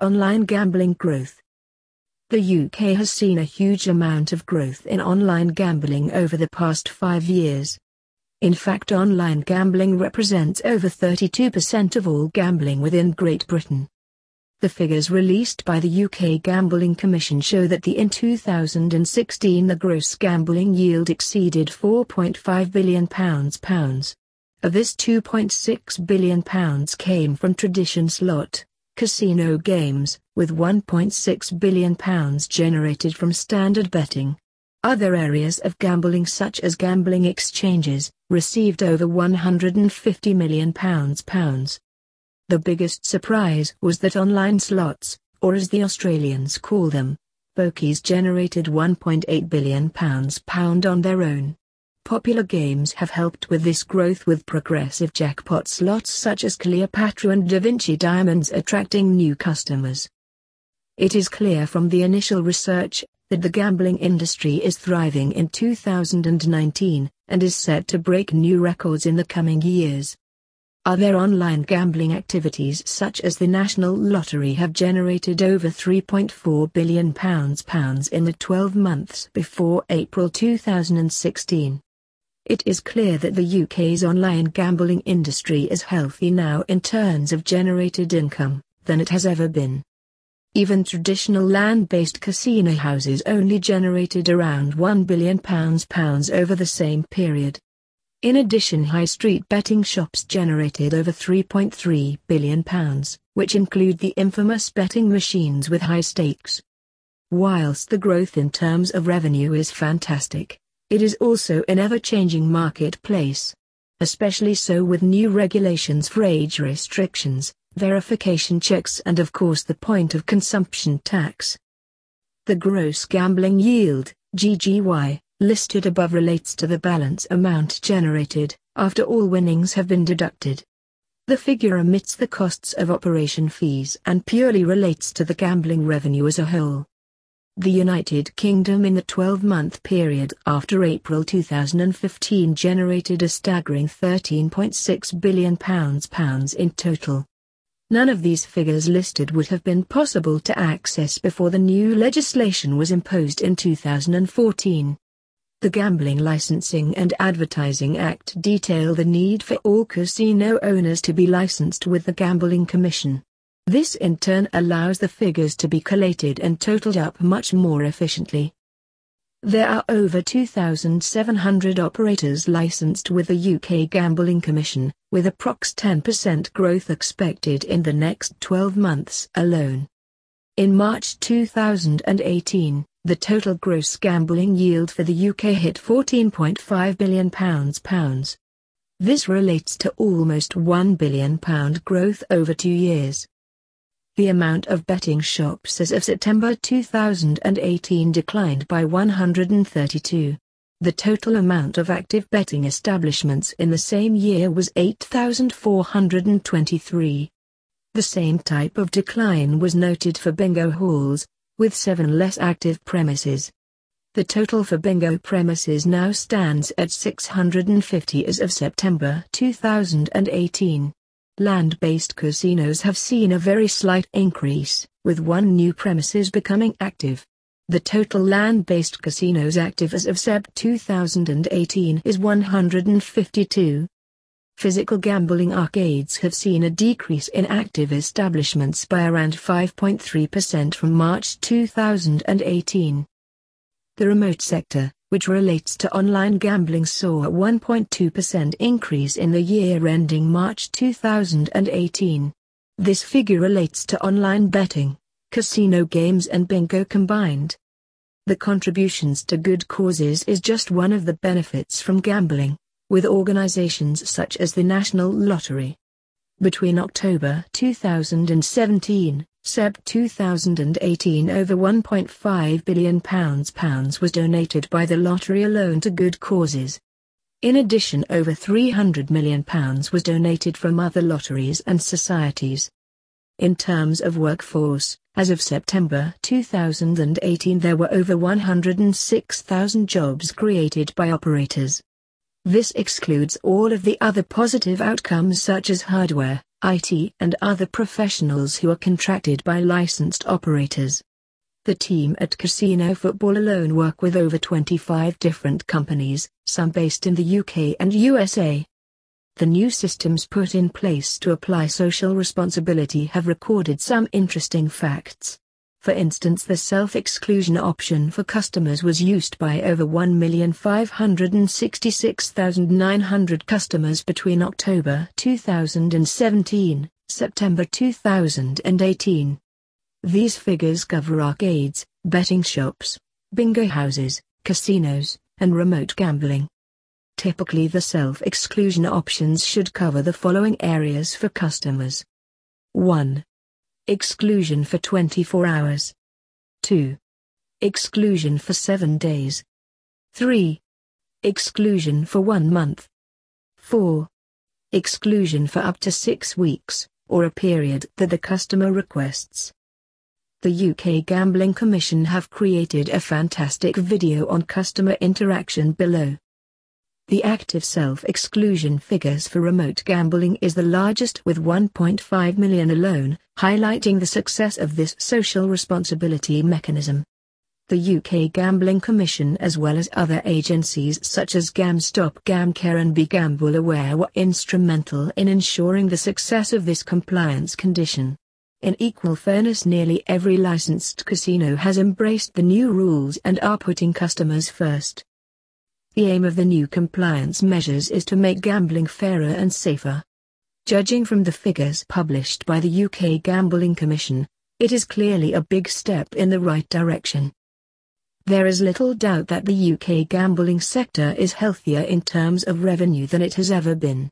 Online gambling growth. The UK has seen a huge amount of growth in online gambling over the past five years. In fact online gambling represents over 32% of all gambling within Great Britain. The figures released by the UK Gambling Commission show that the in 2016 the gross gambling yield exceeded £4.5 billion. Pounds. Of this £2.6 billion pounds came from tradition slot, casino games, with £1.6 billion generated from standard betting. Other areas of gambling such as gambling exchanges, received over £150 million. The biggest surprise was that online slots, or as the Australians call them, pokies generated £1.8 billion on their own. Popular games have helped with this growth with progressive jackpot slots such as Cleopatra and Da Vinci Diamonds attracting new customers. It is clear from the initial research that the gambling industry is thriving in 2019 and is set to break new records in the coming years. Other online gambling activities such as the National Lottery have generated over £3.4 billion pounds in the 12 months before April 2016. It is clear that the UK's online gambling industry is healthy now in terms of generated income than it has ever been. Even traditional land-based casino houses only generated around £1 billion pounds over the same period. In addition high street betting shops generated over £3.3 billion, which include the infamous betting machines with high stakes. Whilst the growth in terms of revenue is fantastic, it is also an ever-changing marketplace. Especially so with new regulations for age restrictions, verification checks and of course the point of consumption tax. The gross gambling yield, GGY, listed above relates to the balance amount generated, after all winnings have been deducted. The figure omits the costs of operation fees and purely relates to the gambling revenue as a whole. The United Kingdom in the 12-month period after April 2015 generated a staggering £13.6 billion pounds in total. None of these figures listed would have been possible to access before the new legislation was imposed in 2014. The Gambling Licensing and Advertising Act detail the need for all casino owners to be licensed with the Gambling Commission. This in turn allows the figures to be collated and totaled up much more efficiently. There are over 2,700 operators licensed with the UK Gambling Commission, with approx 10% growth expected in the next 12 months alone. In March 2018, the total gross gambling yield for the UK hit £14.5 billion. Pounds. This relates to almost £1 billion growth over two years. The amount of betting shops as of September 2018 declined by 132. The total amount of active betting establishments in the same year was 8,423. The same type of decline was noted for bingo halls, with seven less active premises. The total for bingo premises now stands at 650 as of September 2018. Land-based casinos have seen a very slight increase, with one new premises becoming active. The total land-based casinos active as of Sep 2018 is 152. Physical gambling arcades have seen a decrease in active establishments by around 5.3% from March 2018. The remote sector, which relates to online gambling saw a 1.2% increase in the year ending March 2018. This figure relates to online betting, casino games and bingo combined. The contributions to good causes is just one of the benefits from gambling, with organizations such as the National Lottery. Between October 2017 Sep 2018 over £1.5 billion pounds was donated by the lottery alone to good causes. In addition over £300 million was donated from other lotteries and societies. In terms of workforce, as of September 2018 there were over 106,000 jobs created by operators. This excludes all of the other positive outcomes such as hardware, IT and other professionals who are contracted by licensed operators. The team at Casino Football alone work with over 25 different companies, some based in the UK and USA. The new systems put in place to apply social responsibility have recorded some interesting facts. For instance the self-exclusion option for customers was used by over 1,566,900 customers between October 2017, September 2018. These figures cover arcades, betting shops, bingo houses, casinos, and remote gambling. Typically the self-exclusion options should cover the following areas for customers. 1. Exclusion for 24 hours. 2. Exclusion for 7 days. 3. Exclusion for 1 month. 4. Exclusion for up to 6 weeks, or a period that the customer requests the UK Gambling Commission have created a fantastic video on customer interaction below. The active self-exclusion figures for remote gambling is the largest with 1.5 million alone, highlighting the success of this social responsibility mechanism. The UK Gambling Commission as well as other agencies such as GamStop GamCare and BeGamble Aware were instrumental in ensuring the success of this compliance condition. In equal fairness nearly every licensed casino has embraced the new rules and are putting customers first. The aim of the new compliance measures is to make gambling fairer and safer. Judging from the figures published by the UK Gambling Commission, it is clearly a big step in the right direction. There is little doubt that the UK gambling sector is healthier in terms of revenue than it has ever been.